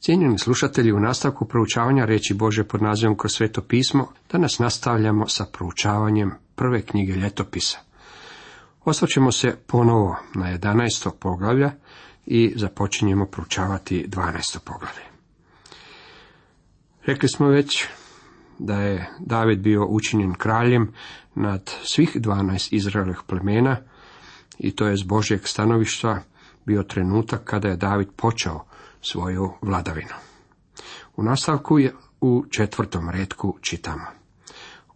Cijenjeni slušatelji, u nastavku proučavanja reći Bože pod nazivom kroz sveto pismo, danas nastavljamo sa proučavanjem prve knjige ljetopisa. Osvrćemo se ponovo na 11. poglavlja i započinjemo proučavati 12. poglavlje. Rekli smo već da je David bio učinjen kraljem nad svih 12 Izraelih plemena i to je s Božjeg stanovišta bio trenutak kada je David počeo svoju vladavinu. U nastavku je u četvrtom redku čitamo.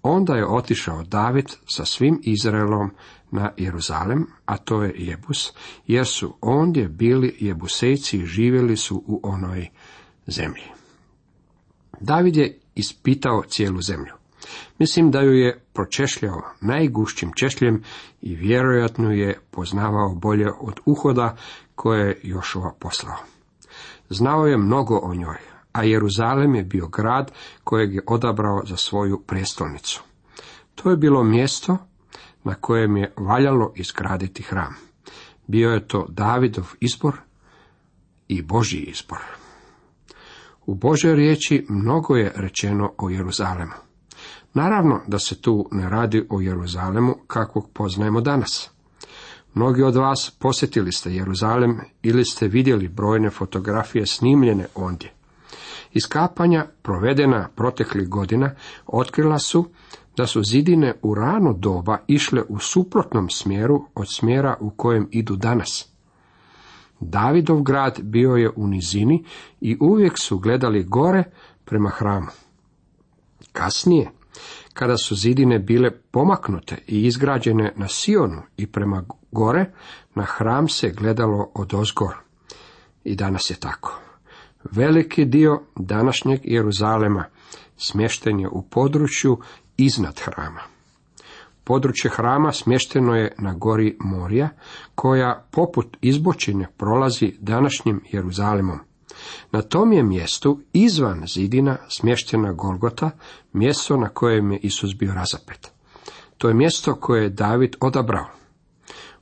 Onda je otišao David sa svim Izraelom na Jeruzalem, a to je Jebus, jer su ondje bili Jebusejci i živjeli su u onoj zemlji. David je ispitao cijelu zemlju. Mislim da ju je pročešljao najgušćim češljem i vjerojatno je poznavao bolje od uhoda koje je Jošova poslao. Znao je mnogo o njoj, a Jeruzalem je bio grad kojeg je odabrao za svoju prestolnicu. To je bilo mjesto na kojem je valjalo izgraditi hram. Bio je to Davidov izbor i Božji izbor. U Božoj riječi mnogo je rečeno o Jeruzalemu. Naravno da se tu ne radi o Jeruzalemu kakvog poznajemo danas. Mnogi od vas posjetili ste Jeruzalem ili ste vidjeli brojne fotografije snimljene ondje. Iskapanja provedena proteklih godina otkrila su da su zidine u rano doba išle u suprotnom smjeru od smjera u kojem idu danas. Davidov grad bio je u nizini i uvijek su gledali gore prema hramu. Kasnije, kada su zidine bile pomaknute i izgrađene na Sionu i prema gore, na hram se gledalo od ozgor. I danas je tako. Veliki dio današnjeg Jeruzalema smješten je u području iznad hrama. Područje hrama smješteno je na gori Morija, koja poput izbočine prolazi današnjim Jeruzalemom. Na tom je mjestu izvan zidina smještena Golgota, mjesto na kojem je Isus bio razapet. To je mjesto koje je David odabrao.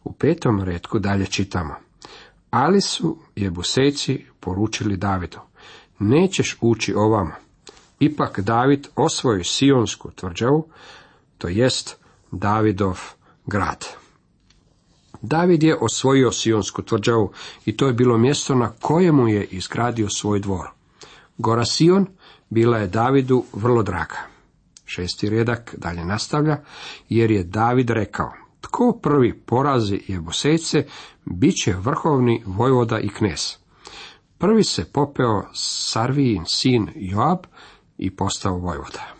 U petom redku dalje čitamo. Ali su jebusejci poručili Davidu, nećeš ući ovamo. Ipak David osvoji Sionsku tvrđavu, to jest Davidov grad. David je osvojio Sionsku tvrđavu i to je bilo mjesto na kojemu je izgradio svoj dvor. Gora Sion bila je Davidu vrlo draga. Šesti redak dalje nastavlja, jer je David rekao, tko prvi porazi Jebusejce, bit će vrhovni vojvoda i knes. Prvi se popeo Sarvijin sin Joab i postao vojvoda.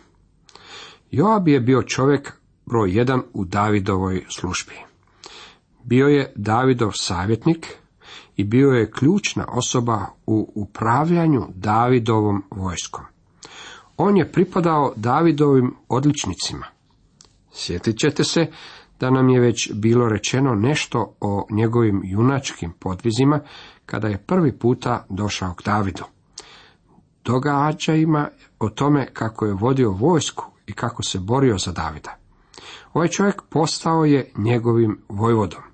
Joab je bio čovjek broj jedan u Davidovoj službi. Bio je Davidov savjetnik i bio je ključna osoba u upravljanju Davidovom vojskom. On je pripadao Davidovim odličnicima. Sjetit ćete se da nam je već bilo rečeno nešto o njegovim junačkim podvizima kada je prvi puta došao k Davidu. Događajima o tome kako je vodio vojsku i kako se borio za Davida. Ovaj čovjek postao je njegovim vojvodom.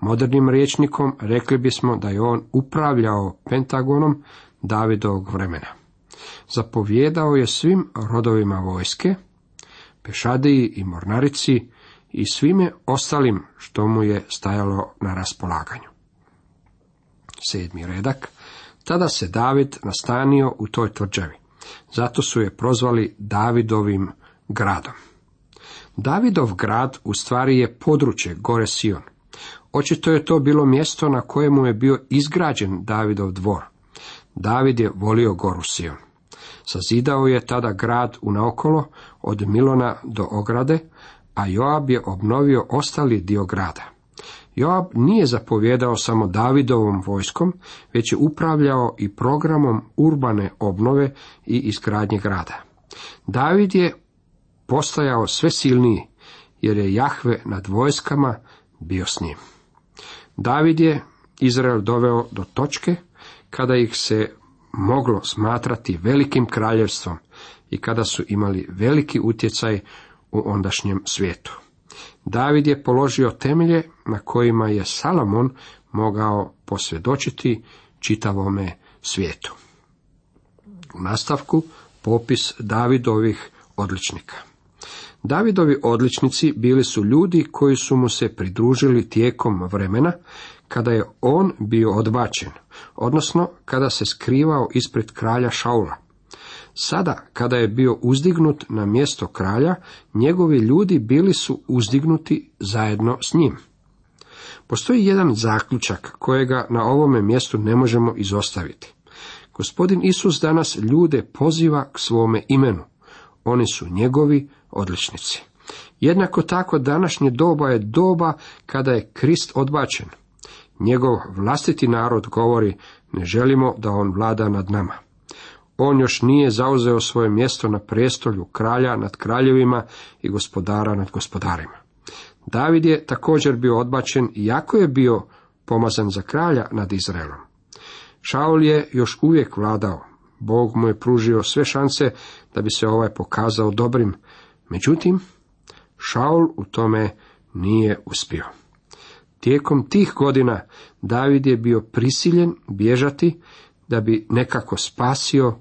Modernim rječnikom rekli bismo da je on upravljao Pentagonom Davidovog vremena. Zapovjedao je svim rodovima vojske, pešadiji i mornarici i svime ostalim što mu je stajalo na raspolaganju. Sedmi redak. Tada se David nastanio u toj tvrđavi. Zato su je prozvali Davidovim gradom. Davidov grad u stvari je područje gore Sion. Očito je to bilo mjesto na kojemu je bio izgrađen Davidov dvor. David je volio goru Sion. Sazidao je tada grad u naokolo od Milona do ograde, a Joab je obnovio ostali dio grada. Joab nije zapovjedao samo Davidovom vojskom, već je upravljao i programom urbane obnove i izgradnje grada. David je postajao sve silniji, jer je Jahve nad vojskama bio s njim. David je Izrael doveo do točke kada ih se moglo smatrati velikim kraljevstvom i kada su imali veliki utjecaj u ondašnjem svijetu. David je položio temelje na kojima je Salomon mogao posvjedočiti čitavome svijetu. U nastavku popis Davidovih odličnika. Davidovi odličnici bili su ljudi koji su mu se pridružili tijekom vremena kada je on bio odbačen, odnosno kada se skrivao ispred kralja Šaula. Sada, kada je bio uzdignut na mjesto kralja, njegovi ljudi bili su uzdignuti zajedno s njim. Postoji jedan zaključak kojega na ovome mjestu ne možemo izostaviti. Gospodin Isus danas ljude poziva k svome imenu. Oni su njegovi odličnici. Jednako tako današnje doba je doba kada je Krist odbačen. Njegov vlastiti narod govori ne želimo da on vlada nad nama. On još nije zauzeo svoje mjesto na prestolju kralja nad kraljevima i gospodara nad gospodarima. David je također bio odbačen iako je bio pomazan za kralja nad Izraelom. Šaul je još uvijek vladao. Bog mu je pružio sve šanse da bi se ovaj pokazao dobrim. Međutim, Šaul u tome nije uspio. Tijekom tih godina David je bio prisiljen bježati da bi nekako spasio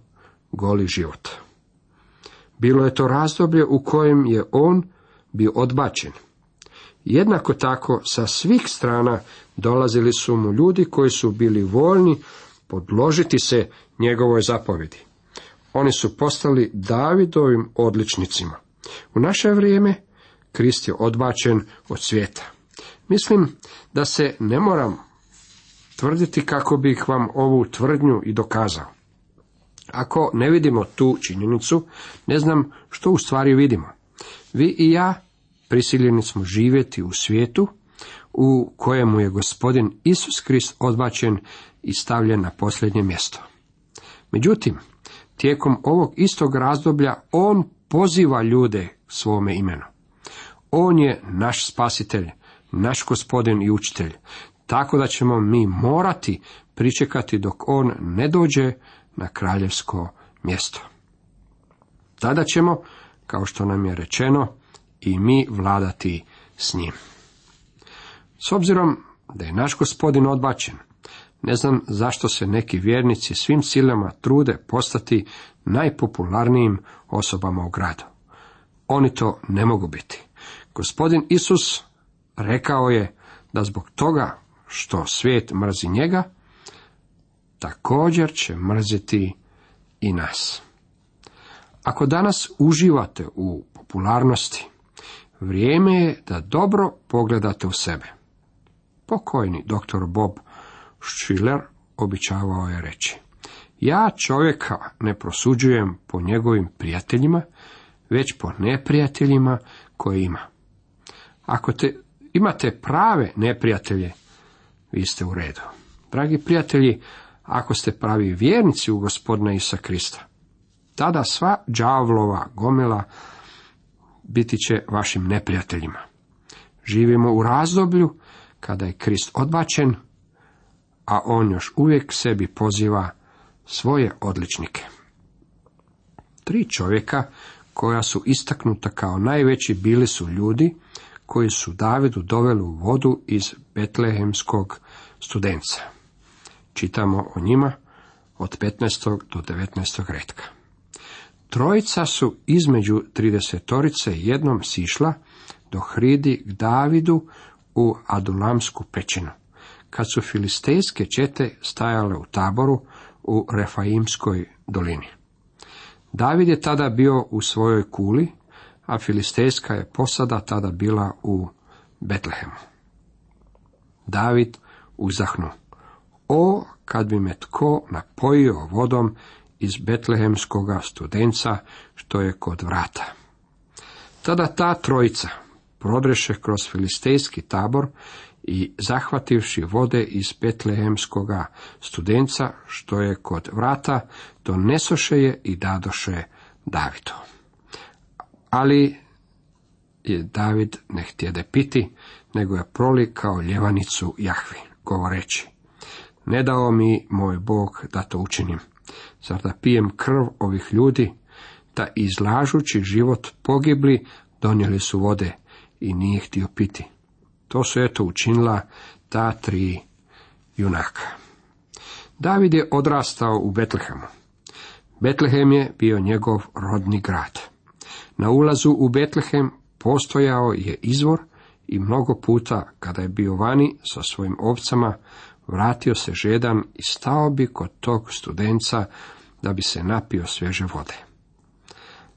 goli život. Bilo je to razdoblje u kojem je on bio odbačen. Jednako tako sa svih strana dolazili su mu ljudi koji su bili voljni podložiti se njegovoj zapovjedi. Oni su postali Davidovim odličnicima. U naše vrijeme Krist je odbačen od svijeta. Mislim da se ne moram tvrditi kako bih vam ovu tvrdnju i dokazao. Ako ne vidimo tu činjenicu, ne znam što u stvari vidimo. Vi i ja prisiljeni smo živjeti u svijetu u kojemu je gospodin Isus Krist odbačen i stavljen na posljednje mjesto. Međutim, tijekom ovog istog razdoblja on poziva ljude svome imenu. On je naš spasitelj, naš gospodin i učitelj, tako da ćemo mi morati pričekati dok on ne dođe na kraljevsko mjesto. Tada ćemo, kao što nam je rečeno, i mi vladati s njim. S obzirom da je naš gospodin odbačen, ne znam zašto se neki vjernici svim silama trude postati najpopularnijim osobama u gradu. Oni to ne mogu biti. Gospodin Isus rekao je da zbog toga što svijet mrzi njega, također će mrziti i nas. Ako danas uživate u popularnosti, vrijeme je da dobro pogledate u sebe. Pokojni dr. Bob Schiller običavao je reći. Ja čovjeka ne prosuđujem po njegovim prijateljima, već po neprijateljima koje ima. Ako te, imate prave neprijatelje, vi ste u redu. Dragi prijatelji, ako ste pravi vjernici u gospodina Isa Krista, tada sva đavlova gomila biti će vašim neprijateljima. Živimo u razdoblju kada je Krist odbačen, a on još uvijek sebi poziva svoje odličnike. Tri čovjeka koja su istaknuta kao najveći bili su ljudi koji su Davidu doveli u vodu iz Betlehemskog studenca. Čitamo o njima od 15. do 19. redka. Trojica su između tridesetorice jednom sišla do hridi k Davidu u Adulamsku pećinu, kad su filistejske čete stajale u taboru u Refaimskoj dolini. David je tada bio u svojoj kuli, a filistejska je posada tada bila u Betlehemu. David uzahnu. O, kad bi me tko napojio vodom iz betlehemskoga studenca, što je kod vrata. Tada ta trojica prodreše kroz filistejski tabor i zahvativši vode iz betlehemskoga studenca, što je kod vrata, donesoše je i dadoše Davidu. Ali je David ne htjede piti, nego je prolikao ljevanicu Jahvi, govoreći, ne dao mi moj Bog da to učinim. Zar da pijem krv ovih ljudi, da izlažući život pogibli, donijeli su vode i nije htio piti. To su eto učinila ta tri junaka. David je odrastao u Betlehemu. Betlehem je bio njegov rodni grad. Na ulazu u Betlehem postojao je izvor i mnogo puta kada je bio vani sa svojim ovcama, vratio se žedan i stao bi kod tog studenca da bi se napio svježe vode.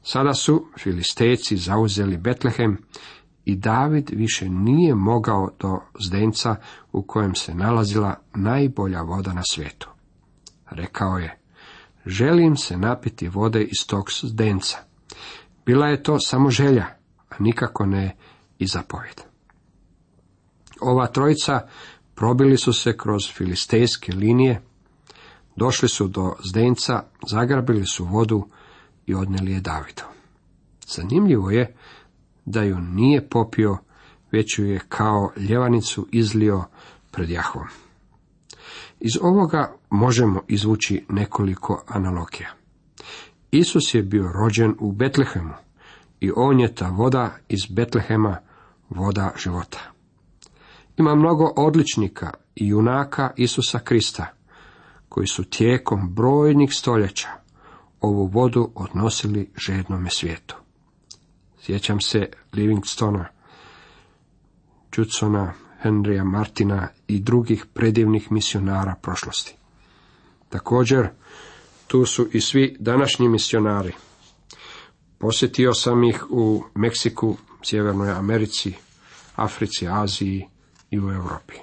Sada su filistejci zauzeli Betlehem i David više nije mogao do zdenca u kojem se nalazila najbolja voda na svijetu. Rekao je, želim se napiti vode iz tog zdenca. Bila je to samo želja, a nikako ne i zapovjed. Ova trojica probili su se kroz filistejske linije, došli su do zdenca, zagrabili su vodu i odnijeli je Davidu. Zanimljivo je da ju nije popio, već ju je kao ljevanicu izlio pred Jahvom. Iz ovoga možemo izvući nekoliko analogija. Isus je bio rođen u Betlehemu i on je ta voda iz Betlehema, voda života. Ima mnogo odličnika i junaka Isusa Krista, koji su tijekom brojnih stoljeća ovu vodu odnosili žednome svijetu. Sjećam se Livingstona, Judsona, Henrya Martina i drugih predivnih misionara prošlosti. Također, tu su i svi današnji misionari. Posjetio sam ih u Meksiku, Sjevernoj Americi, Africi, Aziji i u Europi.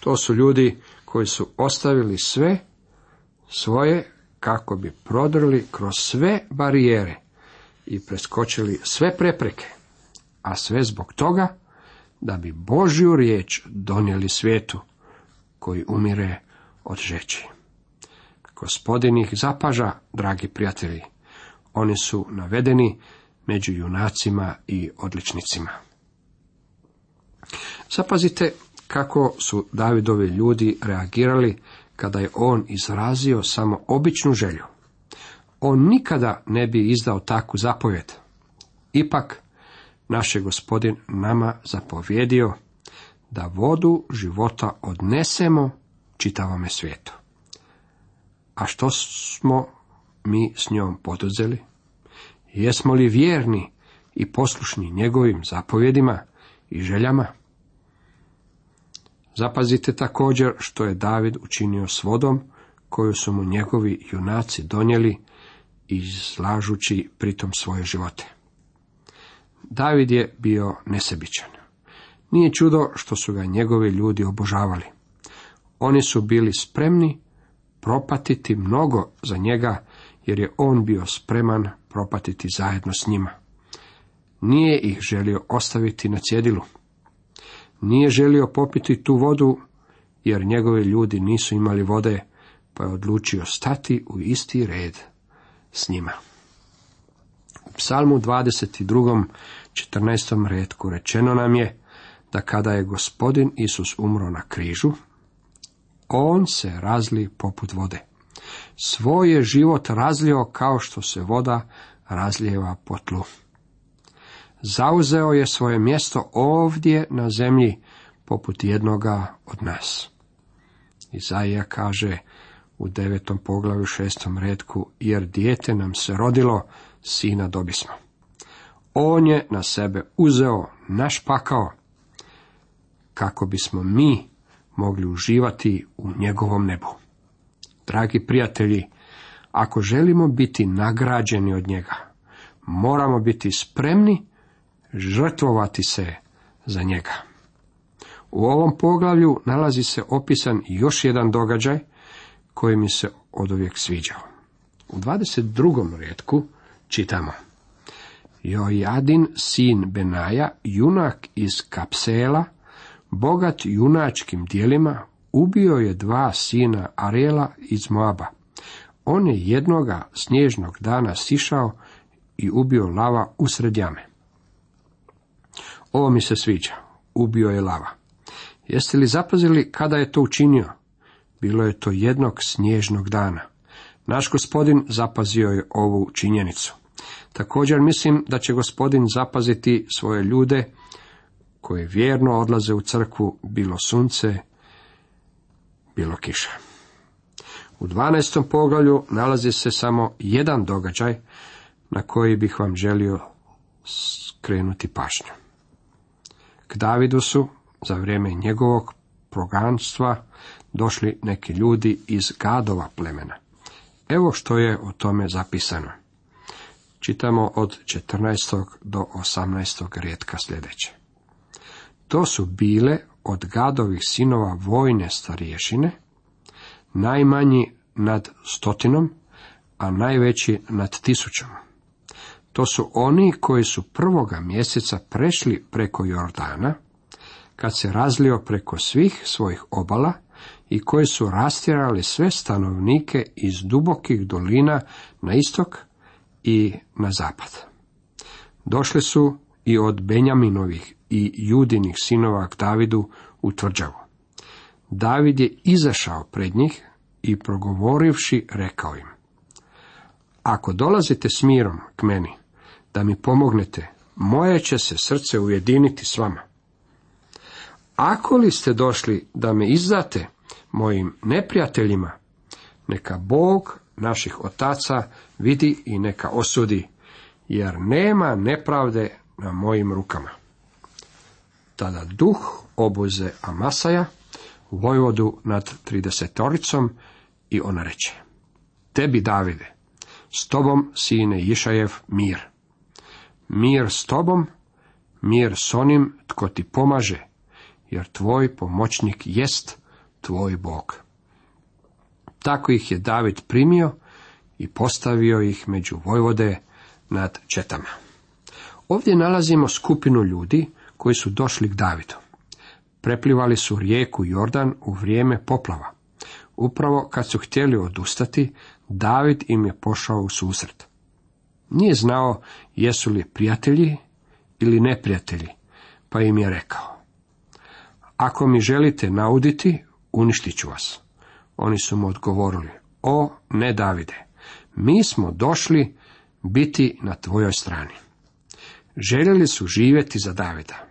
To su ljudi koji su ostavili sve svoje kako bi prodrli kroz sve barijere i preskočili sve prepreke, a sve zbog toga da bi Božju riječ donijeli svijetu koji umire od žeći. Gospodin ih zapaža, dragi prijatelji. Oni su navedeni među junacima i odličnicima. Zapazite kako su Davidovi ljudi reagirali kada je on izrazio samo običnu želju. On nikada ne bi izdao takvu zapovjed. Ipak, naš je gospodin nama zapovjedio da vodu života odnesemo čitavome svijetu. A što smo mi s njom poduzeli? Jesmo li vjerni i poslušni njegovim zapovjedima i željama? Zapazite također što je David učinio s vodom koju su mu njegovi junaci donijeli izlažući pritom svoje živote. David je bio nesebičan. Nije čudo što su ga njegovi ljudi obožavali. Oni su bili spremni propatiti mnogo za njega, jer je on bio spreman propatiti zajedno s njima. Nije ih želio ostaviti na cjedilu. Nije želio popiti tu vodu, jer njegovi ljudi nisu imali vode, pa je odlučio stati u isti red s njima. U psalmu 22. 14. redku rečeno nam je da kada je gospodin Isus umro na križu, on se razli poput vode. Svoj je život razlio kao što se voda razlijeva po tlu. Zauzeo je svoje mjesto ovdje na zemlji poput jednoga od nas. Izaija kaže u devetom poglavlju šestom redku, jer dijete nam se rodilo, sina dobismo. On je na sebe uzeo naš pakao, kako bismo mi mogli uživati u njegovom nebu. Dragi prijatelji, ako želimo biti nagrađeni od njega, moramo biti spremni žrtvovati se za njega. U ovom poglavlju nalazi se opisan još jedan događaj koji mi se oduvijek sviđao. U 22. redku čitamo. Jojadin, sin Benaja, junak iz Kapsela, bogat junačkim dijelima, ubio je dva sina Arela iz Moaba. On je jednoga snježnog dana sišao i ubio lava usred jame. Ovo mi se sviđa. Ubio je lava. Jeste li zapazili kada je to učinio? Bilo je to jednog snježnog dana. Naš gospodin zapazio je ovu činjenicu. Također mislim da će gospodin zapaziti svoje ljude koji vjerno odlaze u crkvu bilo sunce, bilo kiša. U 12. poglavlju nalazi se samo jedan događaj na koji bih vam želio skrenuti pažnju. K Davidu su za vrijeme njegovog proganstva došli neki ljudi iz Gadova plemena. Evo što je o tome zapisano. Čitamo od 14. do 18. rijetka sljedeće. To su bile od Gadovih sinova vojne starješine, najmanji nad stotinom, a najveći nad tisućom. To su oni koji su prvoga mjeseca prešli preko Jordana, kad se razlio preko svih svojih obala i koji su rastjerali sve stanovnike iz dubokih dolina na istok i na zapad. Došli su i od Benjaminovih i Judinih sinova k Davidu u tvrđavu. David je izašao pred njih i progovorivši rekao im, Ako dolazite s mirom k meni, da mi pomognete, moje će se srce ujediniti s vama. Ako li ste došli da me izdate mojim neprijateljima, neka Bog naših otaca vidi i neka osudi, jer nema nepravde na mojim rukama. Tada duh obuze Amasaja, vojvodu nad tridesetoricom, i ona reče, tebi Davide, s tobom sine Išajev mir. Mir s tobom, mir s onim tko ti pomaže, jer tvoj pomoćnik jest tvoj Bog. Tako ih je David primio i postavio ih među vojvode nad četama. Ovdje nalazimo skupinu ljudi koji su došli k Davidu. Preplivali su rijeku Jordan u vrijeme poplava. Upravo kad su htjeli odustati, David im je pošao u susret. Nije znao jesu li prijatelji ili neprijatelji, pa im je rekao. Ako mi želite nauditi, uništit ću vas. Oni su mu odgovorili, o ne Davide, mi smo došli biti na tvojoj strani. Željeli su živjeti za Davida.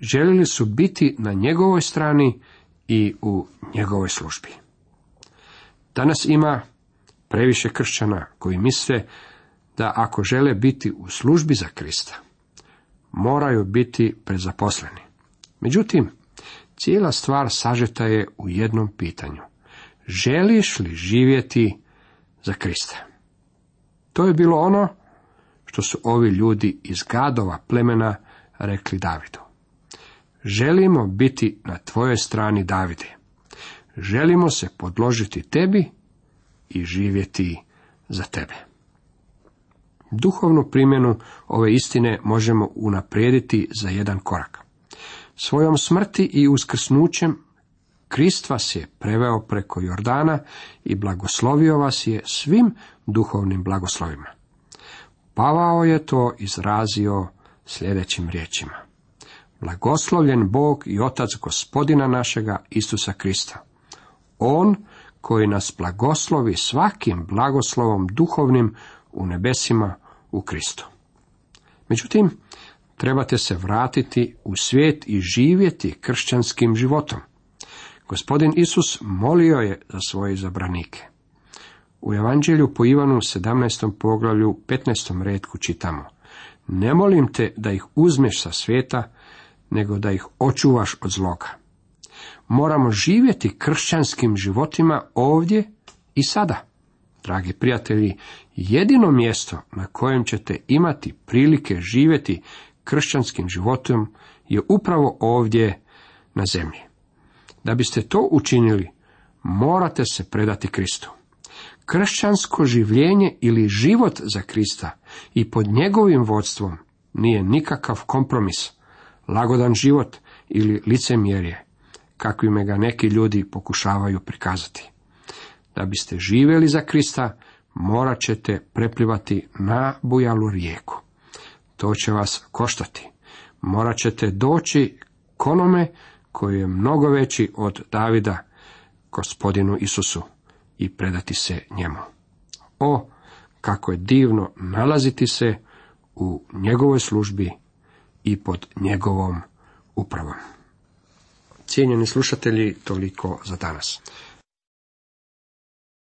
Željeli su biti na njegovoj strani i u njegovoj službi. Danas ima previše kršćana koji misle da ako žele biti u službi za Krista, moraju biti prezaposleni. Međutim, cijela stvar sažeta je u jednom pitanju. Želiš li živjeti za Krista? To je bilo ono što su ovi ljudi iz Gadova plemena rekli Davidu. Želimo biti na tvojoj strani Davide. Želimo se podložiti tebi i živjeti za tebe. Duhovnu primjenu ove istine možemo unaprijediti za jedan korak. Svojom smrti i uskrsnućem Krist vas je preveo preko Jordana i blagoslovio vas je svim duhovnim blagoslovima. Pavao je to izrazio sljedećim riječima. Blagoslovljen Bog i Otac gospodina našega Isusa Krista. On koji nas blagoslovi svakim blagoslovom duhovnim u nebesima u Kristu. Međutim, trebate se vratiti u svijet i živjeti kršćanskim životom. Gospodin Isus molio je za svoje zabranike. U Evanđelju po Ivanu 17. poglavlju 15. redku čitamo Ne molim te da ih uzmeš sa svijeta, nego da ih očuvaš od zloga. Moramo živjeti kršćanskim životima ovdje i sada. Dragi prijatelji, jedino mjesto na kojem ćete imati prilike živjeti kršćanskim životom je upravo ovdje na zemlji. Da biste to učinili, morate se predati Kristu. Kršćansko življenje ili život za Krista i pod njegovim vodstvom nije nikakav kompromis, lagodan život ili licemjerje, kakvime ga neki ljudi pokušavaju prikazati. Da biste živjeli za Krista, morat ćete preplivati na bujalu rijeku. To će vas koštati. Morat ćete doći k onome koji je mnogo veći od Davida, gospodinu Isusu, i predati se njemu. O, kako je divno nalaziti se u njegovoj službi i pod njegovom upravom. Cijenjeni slušatelji, toliko za danas.